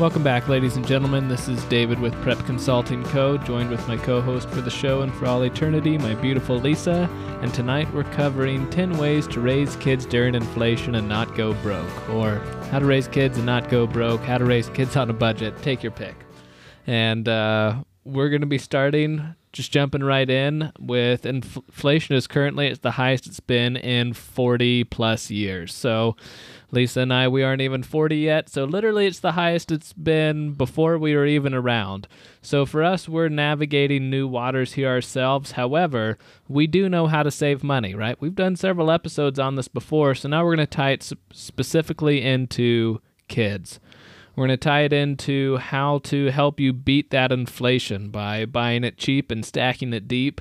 Welcome back, ladies and gentlemen. This is David with Prep Consulting Co., joined with my co host for the show and for all eternity, my beautiful Lisa. And tonight we're covering 10 ways to raise kids during inflation and not go broke, or how to raise kids and not go broke, how to raise kids on a budget. Take your pick. And uh, we're going to be starting just jumping right in with inflation is currently at the highest it's been in 40 plus years. So Lisa and I, we aren't even 40 yet. So literally, it's the highest it's been before we were even around. So for us, we're navigating new waters here ourselves. However, we do know how to save money, right? We've done several episodes on this before. So now we're going to tie it specifically into kids. We're going to tie it into how to help you beat that inflation by buying it cheap and stacking it deep.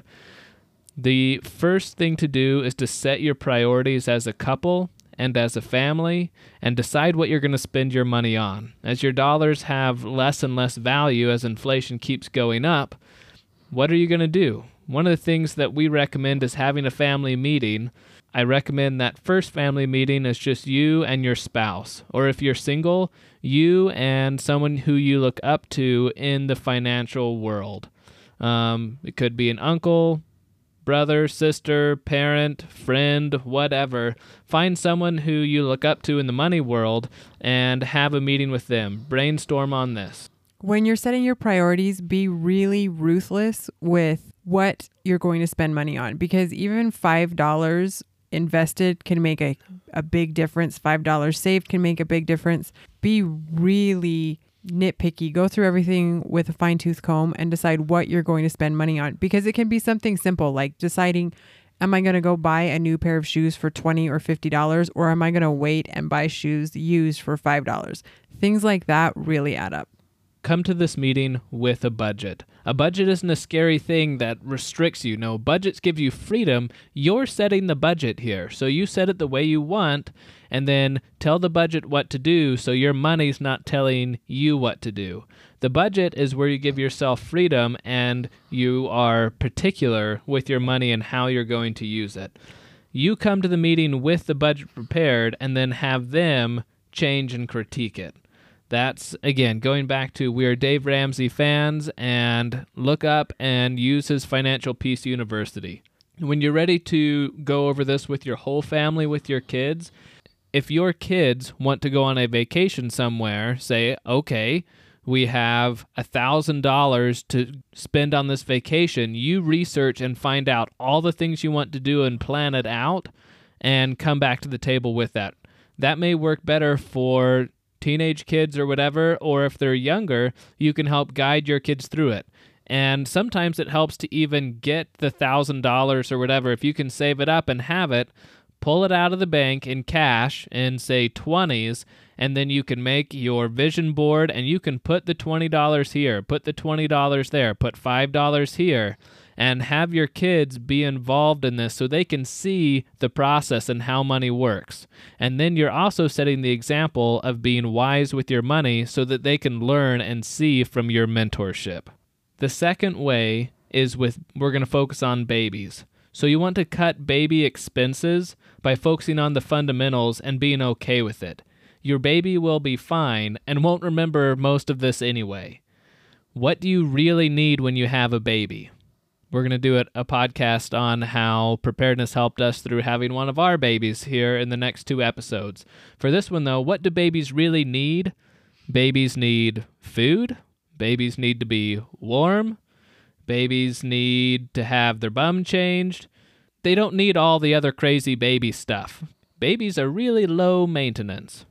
The first thing to do is to set your priorities as a couple and as a family and decide what you're going to spend your money on. As your dollars have less and less value as inflation keeps going up, what are you going to do? One of the things that we recommend is having a family meeting. I recommend that first family meeting is just you and your spouse. Or if you're single, you and someone who you look up to in the financial world. Um, it could be an uncle, brother, sister, parent, friend, whatever. Find someone who you look up to in the money world and have a meeting with them. Brainstorm on this. When you're setting your priorities, be really ruthless with what you're going to spend money on because even $5 invested can make a, a big difference. $5 saved can make a big difference. Be really nitpicky, go through everything with a fine tooth comb and decide what you're going to spend money on because it can be something simple like deciding am I going to go buy a new pair of shoes for 20 or 50 dollars or am I going to wait and buy shoes used for 5 dollars. Things like that really add up come to this meeting with a budget. A budget isn't a scary thing that restricts you. No, budgets give you freedom. You're setting the budget here. So you set it the way you want and then tell the budget what to do so your money's not telling you what to do. The budget is where you give yourself freedom and you are particular with your money and how you're going to use it. You come to the meeting with the budget prepared and then have them change and critique it that's again going back to we're Dave Ramsey fans and look up and use his Financial Peace University. When you're ready to go over this with your whole family, with your kids, if your kids want to go on a vacation somewhere, say, okay, we have a thousand dollars to spend on this vacation, you research and find out all the things you want to do and plan it out and come back to the table with that. That may work better for teenage kids or whatever, or if they're younger, you can help guide your kids through it. And sometimes it helps to even get the thousand dollars or whatever. If you can save it up and have it, pull it out of the bank in cash in say 20s, and then you can make your vision board and you can put the $20 here, put the $20 there, put $5 here and have your kids be involved in this so they can see the process and how money works. And then you're also setting the example of being wise with your money so that they can learn and see from your mentorship. The second way is with we're going to focus on babies. So you want to cut baby expenses by focusing on the fundamentals and being okay with it. Your baby will be fine and won't remember most of this anyway. What do you really need when you have a baby? We're going to do a podcast on how preparedness helped us through having one of our babies here in the next two episodes. For this one, though, what do babies really need? Babies need food. Babies need to be warm. Babies need to have their bum changed. They don't need all the other crazy baby stuff. Babies are really low maintenance.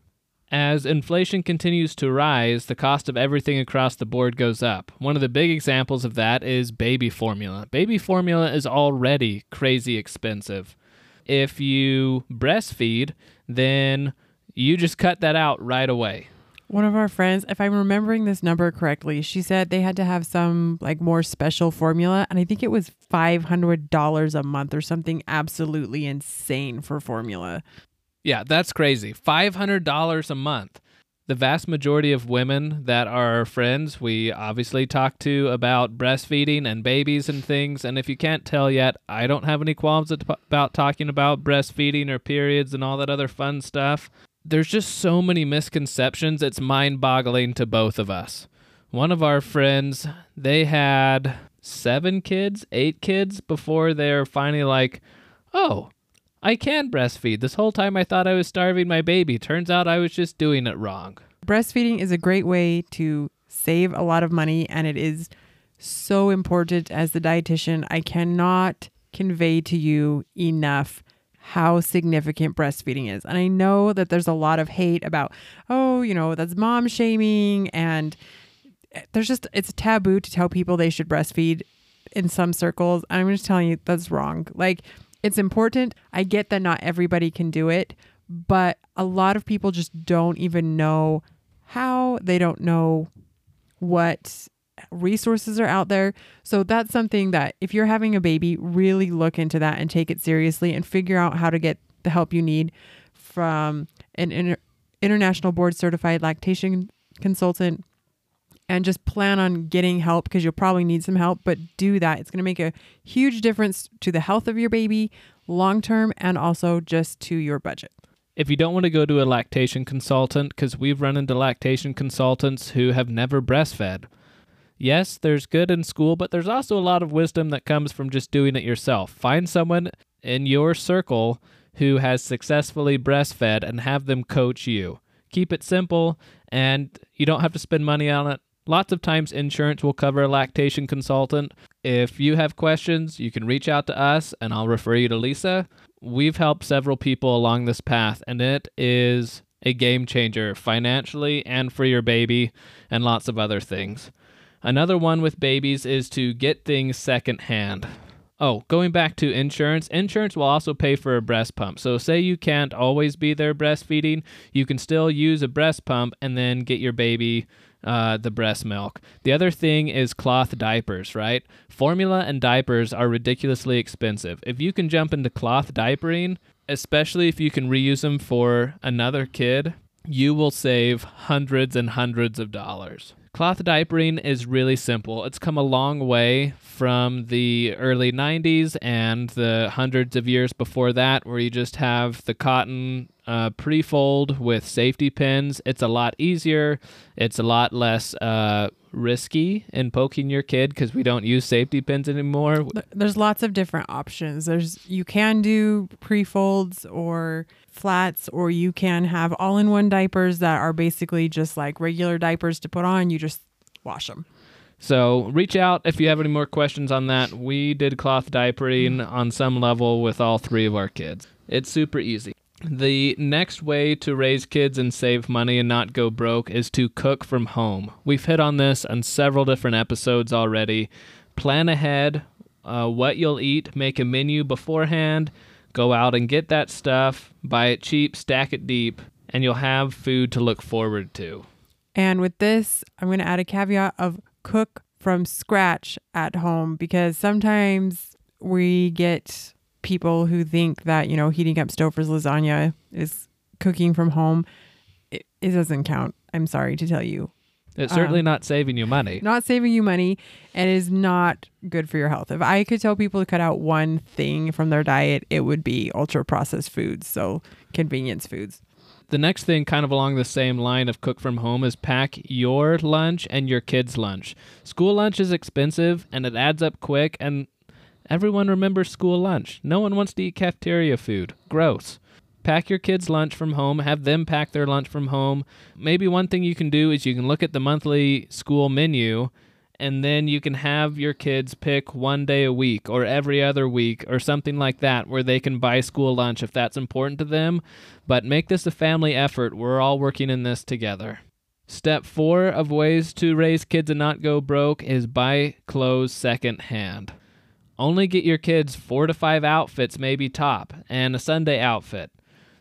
As inflation continues to rise, the cost of everything across the board goes up. One of the big examples of that is baby formula. Baby formula is already crazy expensive. If you breastfeed, then you just cut that out right away. One of our friends, if I'm remembering this number correctly, she said they had to have some like more special formula. And I think it was $500 a month or something absolutely insane for formula. Yeah, that's crazy. $500 a month. The vast majority of women that are friends, we obviously talk to about breastfeeding and babies and things. And if you can't tell yet, I don't have any qualms about talking about breastfeeding or periods and all that other fun stuff. there's just so many misconceptions. It's mind boggling to both of us. One of our friends, they had seven kids, eight kids before they're finally like, oh, I can breastfeed. This whole time I thought I was starving my baby. Turns out I was just doing it wrong. Breastfeeding is a great way to save a lot of money and it is so important as the dietitian. I cannot convey to you enough how significant breastfeeding is. And I know that there's a lot of hate about, oh, you know, that's mom shaming and there's just it's taboo to tell people they should breastfeed in some circles. I'm just telling you that's wrong. Like it's important. I get that not everybody can do it, but a lot of people just don't even know how. They don't know what resources are out there. So that's something that if you're having a baby, really look into that and take it seriously and figure out how to get the help you need from an inter- international board certified lactation consultant and just plan on getting help because you'll probably need some help, but do that. It's going to make a huge difference to the health of your baby long term and also just to your budget. If you don't want to go to a lactation consultant, because we've run into lactation consultants who have never breastfed, yes, there's good in school, but there's also a lot of wisdom that comes from just doing it yourself. Find someone in your circle who has successfully breastfed and have them coach you. Keep it simple, and you don't have to spend money on it. Lots of times, insurance will cover a lactation consultant. If you have questions, you can reach out to us and I'll refer you to Lisa. We've helped several people along this path, and it is a game changer financially and for your baby, and lots of other things. Another one with babies is to get things secondhand. Oh, going back to insurance, insurance will also pay for a breast pump. So, say you can't always be there breastfeeding, you can still use a breast pump and then get your baby uh, the breast milk. The other thing is cloth diapers, right? Formula and diapers are ridiculously expensive. If you can jump into cloth diapering, especially if you can reuse them for another kid, you will save hundreds and hundreds of dollars. Cloth diapering is really simple. It's come a long way from the early 90s and the hundreds of years before that, where you just have the cotton uh, pre fold with safety pins. It's a lot easier, it's a lot less uh, risky in poking your kid because we don't use safety pins anymore. There's lots of different options. There's you can do pre-folds or flats or you can have all-in-one diapers that are basically just like regular diapers to put on, you just wash them. So reach out if you have any more questions on that. We did cloth diapering on some level with all three of our kids. It's super easy. The next way to raise kids and save money and not go broke is to cook from home. We've hit on this on several different episodes already. Plan ahead uh, what you'll eat, make a menu beforehand, go out and get that stuff, buy it cheap, stack it deep, and you'll have food to look forward to. And with this, I'm going to add a caveat of cook from scratch at home because sometimes we get people who think that, you know, heating up Stouffer's lasagna is cooking from home. It, it doesn't count. I'm sorry to tell you. It's certainly um, not saving you money. Not saving you money and is not good for your health. If I could tell people to cut out one thing from their diet, it would be ultra processed foods, so convenience foods. The next thing, kind of along the same line of cook from home, is pack your lunch and your kids' lunch. School lunch is expensive and it adds up quick, and Everyone remembers school lunch. No one wants to eat cafeteria food. Gross. Pack your kids' lunch from home, have them pack their lunch from home. Maybe one thing you can do is you can look at the monthly school menu and then you can have your kids pick one day a week or every other week or something like that where they can buy school lunch if that's important to them. But make this a family effort. We're all working in this together. Step four of ways to raise kids and not go broke is buy clothes secondhand. Only get your kids four to five outfits, maybe top, and a Sunday outfit.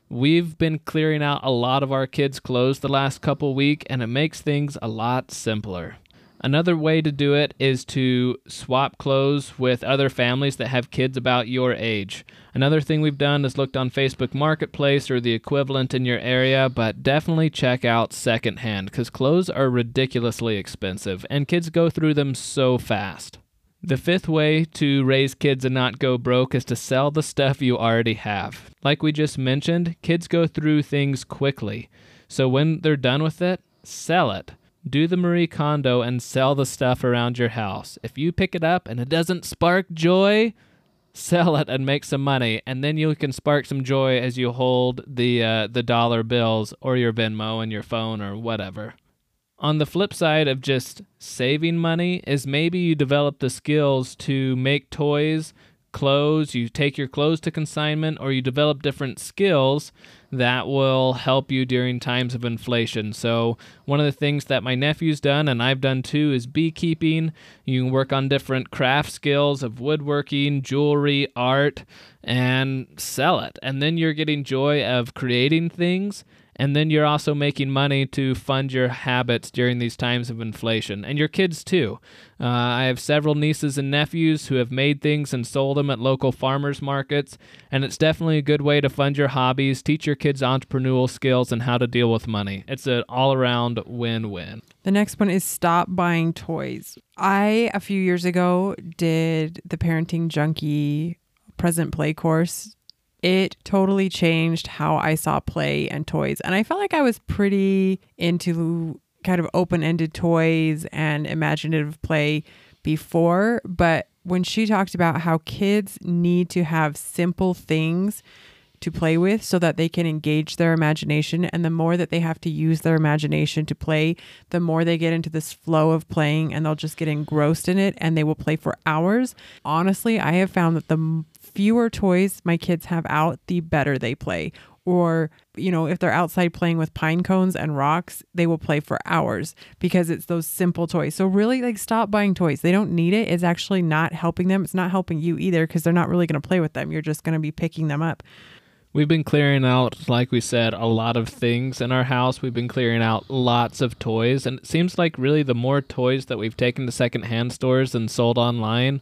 We've been clearing out a lot of our kids' clothes the last couple week, and it makes things a lot simpler. Another way to do it is to swap clothes with other families that have kids about your age. Another thing we've done is looked on Facebook Marketplace or the equivalent in your area, but definitely check out secondhand because clothes are ridiculously expensive and kids go through them so fast. The fifth way to raise kids and not go broke is to sell the stuff you already have. Like we just mentioned, kids go through things quickly. So when they're done with it, sell it. Do the Marie Kondo and sell the stuff around your house. If you pick it up and it doesn't spark joy, sell it and make some money, and then you can spark some joy as you hold the uh, the dollar bills or your Venmo and your phone or whatever. On the flip side of just saving money is maybe you develop the skills to make toys, clothes, you take your clothes to consignment, or you develop different skills that will help you during times of inflation. So, one of the things that my nephew's done and I've done too is beekeeping. You can work on different craft skills of woodworking, jewelry, art, and sell it. And then you're getting joy of creating things and then you're also making money to fund your habits during these times of inflation and your kids too. Uh, I have several nieces and nephews who have made things and sold them at local farmers markets, and it's definitely a good way to fund your hobbies, teach your kids entrepreneurial skills, and how to deal with money. It's an all around win win. The next one is stop buying toys. I, a few years ago, did the Parenting Junkie present play course it totally changed how I saw play and toys. And I felt like I was pretty into kind of open ended toys and imaginative play before. But when she talked about how kids need to have simple things to play with so that they can engage their imagination. And the more that they have to use their imagination to play, the more they get into this flow of playing and they'll just get engrossed in it and they will play for hours. Honestly, I have found that the fewer toys my kids have out, the better they play. Or, you know, if they're outside playing with pine cones and rocks, they will play for hours because it's those simple toys. So, really, like, stop buying toys. They don't need it. It's actually not helping them. It's not helping you either because they're not really going to play with them. You're just going to be picking them up. We've been clearing out, like we said, a lot of things in our house. We've been clearing out lots of toys. And it seems like really the more toys that we've taken to secondhand stores and sold online,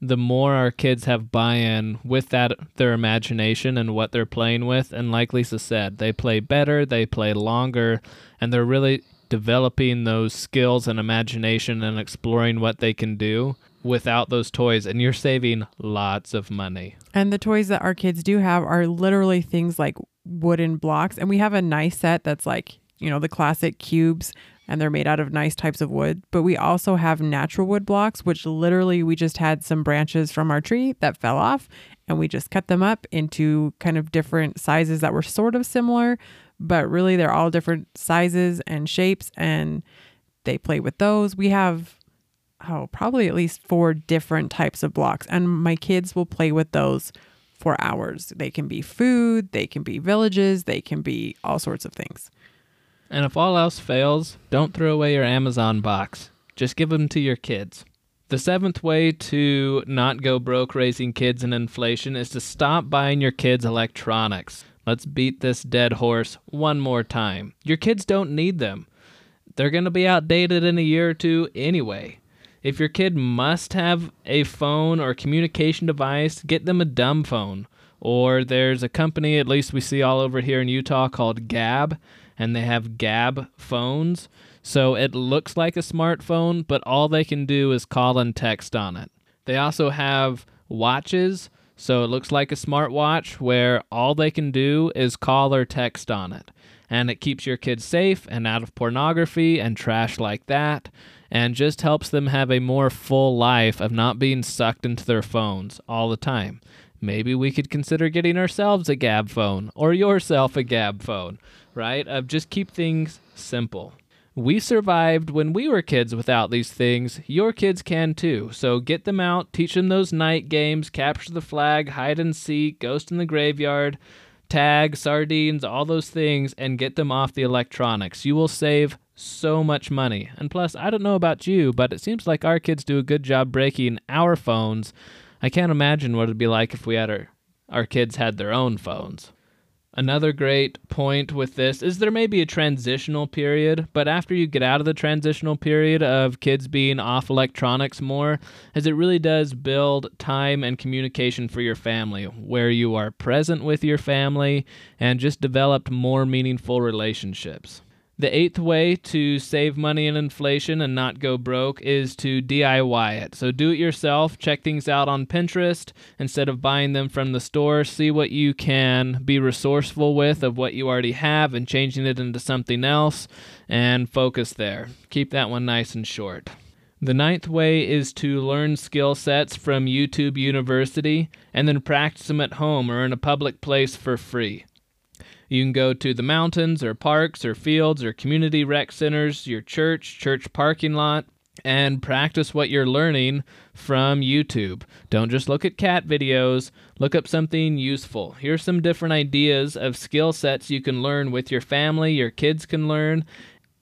the more our kids have buy-in with that their imagination and what they're playing with. And like lisa said they play better they play longer and they're really developing those skills and imagination and exploring what they can do without those toys. And you're saving lots of money. And the toys that our kids do have are literally things like wooden blocks. And we have a nice set that's like you know the classic cubes and they're made out of nice types of wood. But we also have natural wood blocks, which literally we just had some branches from our tree that fell off and we just cut them up into kind of different sizes that were sort of similar, but really they're all different sizes and shapes and they play with those. We have oh, probably at least four different types of blocks and my kids will play with those for hours. They can be food, they can be villages, they can be all sorts of things. And if all else fails, don't throw away your Amazon box. Just give them to your kids. The seventh way to not go broke raising kids in inflation is to stop buying your kids electronics. Let's beat this dead horse one more time. Your kids don't need them. They're going to be outdated in a year or two anyway. If your kid must have a phone or communication device, get them a dumb phone. Or there's a company, at least we see all over here in Utah, called Gabb and they have Gabb phones. So it looks like a smartphone, but all they can do is call and text on it. They also have watches, so it looks like a smartwatch where all they can do is call or text on it. And it keeps your kids safe and out of pornography and trash like that, and just helps them have a more full life of not being sucked into their phones all the time. Maybe we could consider getting ourselves a Gabb phone or yourself a Gabb phone right? Of just keep things simple. We survived when we were kids without these things. Your kids can too. So get them out, teach them those night games, capture the flag, hide and seek, ghost in the graveyard, tag, sardines, all those things, and get them off the electronics. You will save so much money. And plus, I don't know about you, but it seems like our kids do a good job breaking our phones. I can't imagine what it'd be like if we had our, our kids had their own phones. Another great point with this is there may be a transitional period, but after you get out of the transitional period of kids being off electronics more, as it really does build time and communication for your family, where you are present with your family and just developed more meaningful relationships. The eighth way to save money in inflation and not go broke is to DIY it. So do it yourself. Check things out on Pinterest instead of buying them from the store. See what you can be resourceful with of what you already have and changing it into something else and focus there. Keep that one nice and short. The ninth way is to learn skill sets from YouTube University and then practice them at home or in a public place for free. You can go to the mountains or parks or fields or community rec centers, your church, church parking lot, and practice what you're learning from YouTube. Don't just look at cat videos, look up something useful. Here's some different ideas of skill sets you can learn with your family, your kids can learn.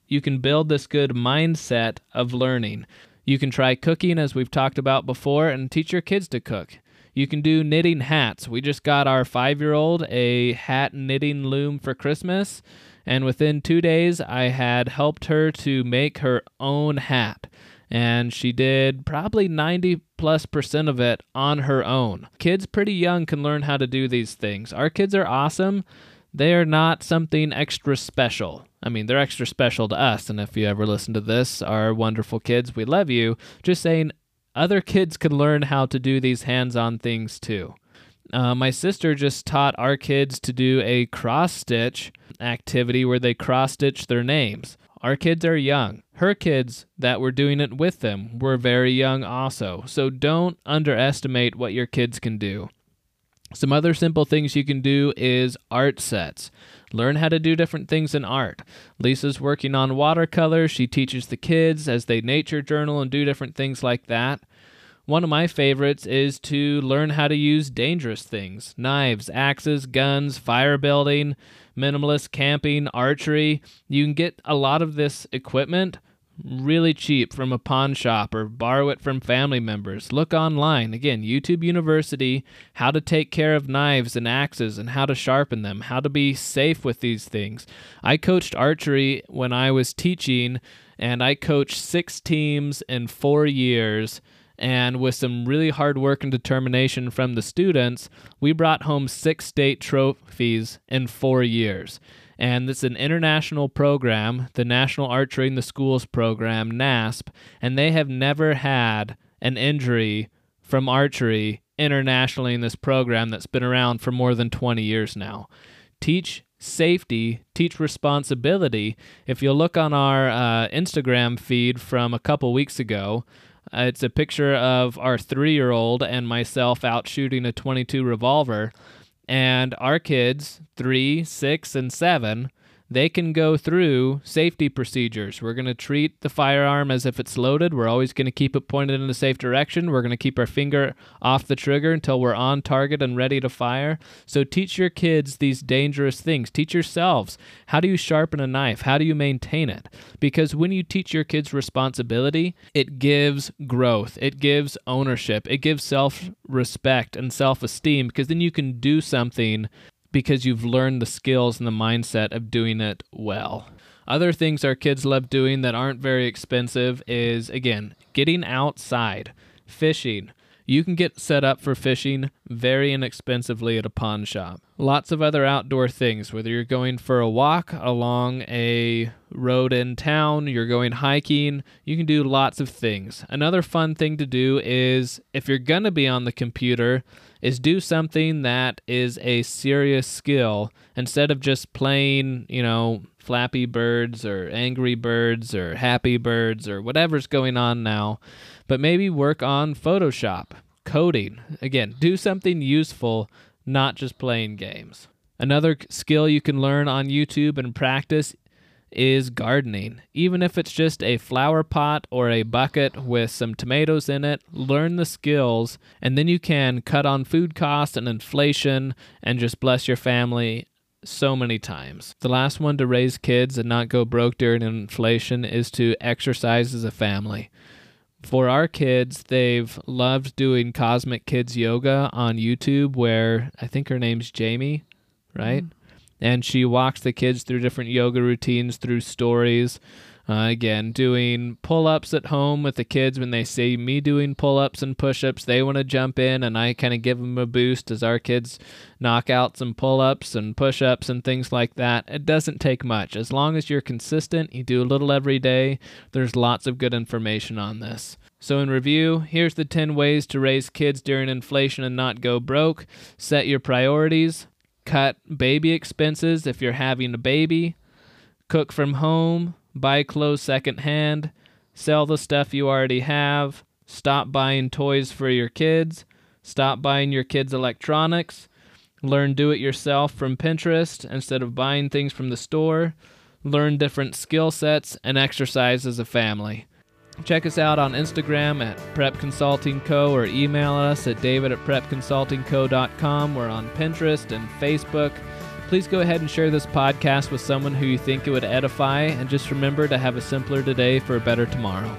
You can build this good mindset of learning. You can try cooking, as we've talked about before, and teach your kids to cook. You can do knitting hats. We just got our five year old a hat knitting loom for Christmas, and within two days, I had helped her to make her own hat. And she did probably 90 plus percent of it on her own. Kids pretty young can learn how to do these things. Our kids are awesome. They are not something extra special. I mean, they're extra special to us. And if you ever listen to this, our wonderful kids, we love you. Just saying, other kids can learn how to do these hands on things too. Uh, my sister just taught our kids to do a cross stitch activity where they cross stitch their names. Our kids are young. Her kids that were doing it with them were very young also. So don't underestimate what your kids can do. Some other simple things you can do is art sets. Learn how to do different things in art. Lisa's working on watercolor. She teaches the kids as they nature journal and do different things like that. One of my favorites is to learn how to use dangerous things knives, axes, guns, fire building, minimalist camping, archery. You can get a lot of this equipment really cheap from a pawn shop or borrow it from family members. Look online. Again, YouTube University, how to take care of knives and axes and how to sharpen them, how to be safe with these things. I coached archery when I was teaching, and I coached six teams in four years. And with some really hard work and determination from the students, we brought home six state trophies in four years and it's an international program, the National Archery in the Schools program, NASP, and they have never had an injury from archery internationally in this program that's been around for more than 20 years now. Teach safety, teach responsibility. If you look on our uh, Instagram feed from a couple weeks ago, uh, it's a picture of our three year old and myself out shooting a 22 revolver. And our kids, three, six, and seven, they can go through safety procedures. We're going to treat the firearm as if it's loaded. We're always going to keep it pointed in a safe direction. We're going to keep our finger off the trigger until we're on target and ready to fire. So teach your kids these dangerous things. Teach yourselves how do you sharpen a knife? How do you maintain it? Because when you teach your kids responsibility, it gives growth, it gives ownership, it gives self respect and self esteem because then you can do something because you've learned the skills and the mindset of doing it well. Other things our kids love doing that aren't very expensive is, again, getting outside, fishing. You can get set up for fishing very inexpensively at a pawn shop. Lots of other outdoor things, whether you're going for a walk along a road in town, you're going hiking, you can do lots of things. Another fun thing to do is if you're going to be on the computer, is do something that is a serious skill instead of just playing, you know, Flappy Birds or Angry Birds or Happy Birds or whatever's going on now, but maybe work on Photoshop, coding. Again, do something useful, not just playing games. Another skill you can learn on YouTube and practice is gardening. Even if it's just a flower pot or a bucket with some tomatoes in it, learn the skills, and then you can cut on food costs and inflation and just bless your family so many times. The last one to raise kids and not go broke during inflation is to exercise as a family. For our kids, they've loved doing Cosmic Kids Yoga on YouTube, where I think her name's Jamie, right? Mm and she walks the kids through different yoga routines through stories. Uh, again, doing pull ups at home with the kids when they see me doing pull ups and push ups, they want to jump in and I kind of give them a boost as our kids knock out some pull ups and push ups and things like that. It doesn't take much. As long as you're consistent, you do a little every day, there's lots of good information on this. So, in review, here's the 10 ways to raise kids during inflation and not go broke. Set your priorities, cut baby expenses if you're having a baby, cook from home buy clothes secondhand, sell the stuff you already have, stop buying toys for your kids, stop buying your kids electronics, learn do it yourself from Pinterest instead of buying things from the store, learn different skill sets, and exercise as a family. Check us out on Instagram at Prep Consulting Co. or email us at david at prepconsultingco.com. We're on Pinterest and Facebook Please go ahead and share this podcast with someone who you think it would edify, and just remember to have a simpler today for a better tomorrow.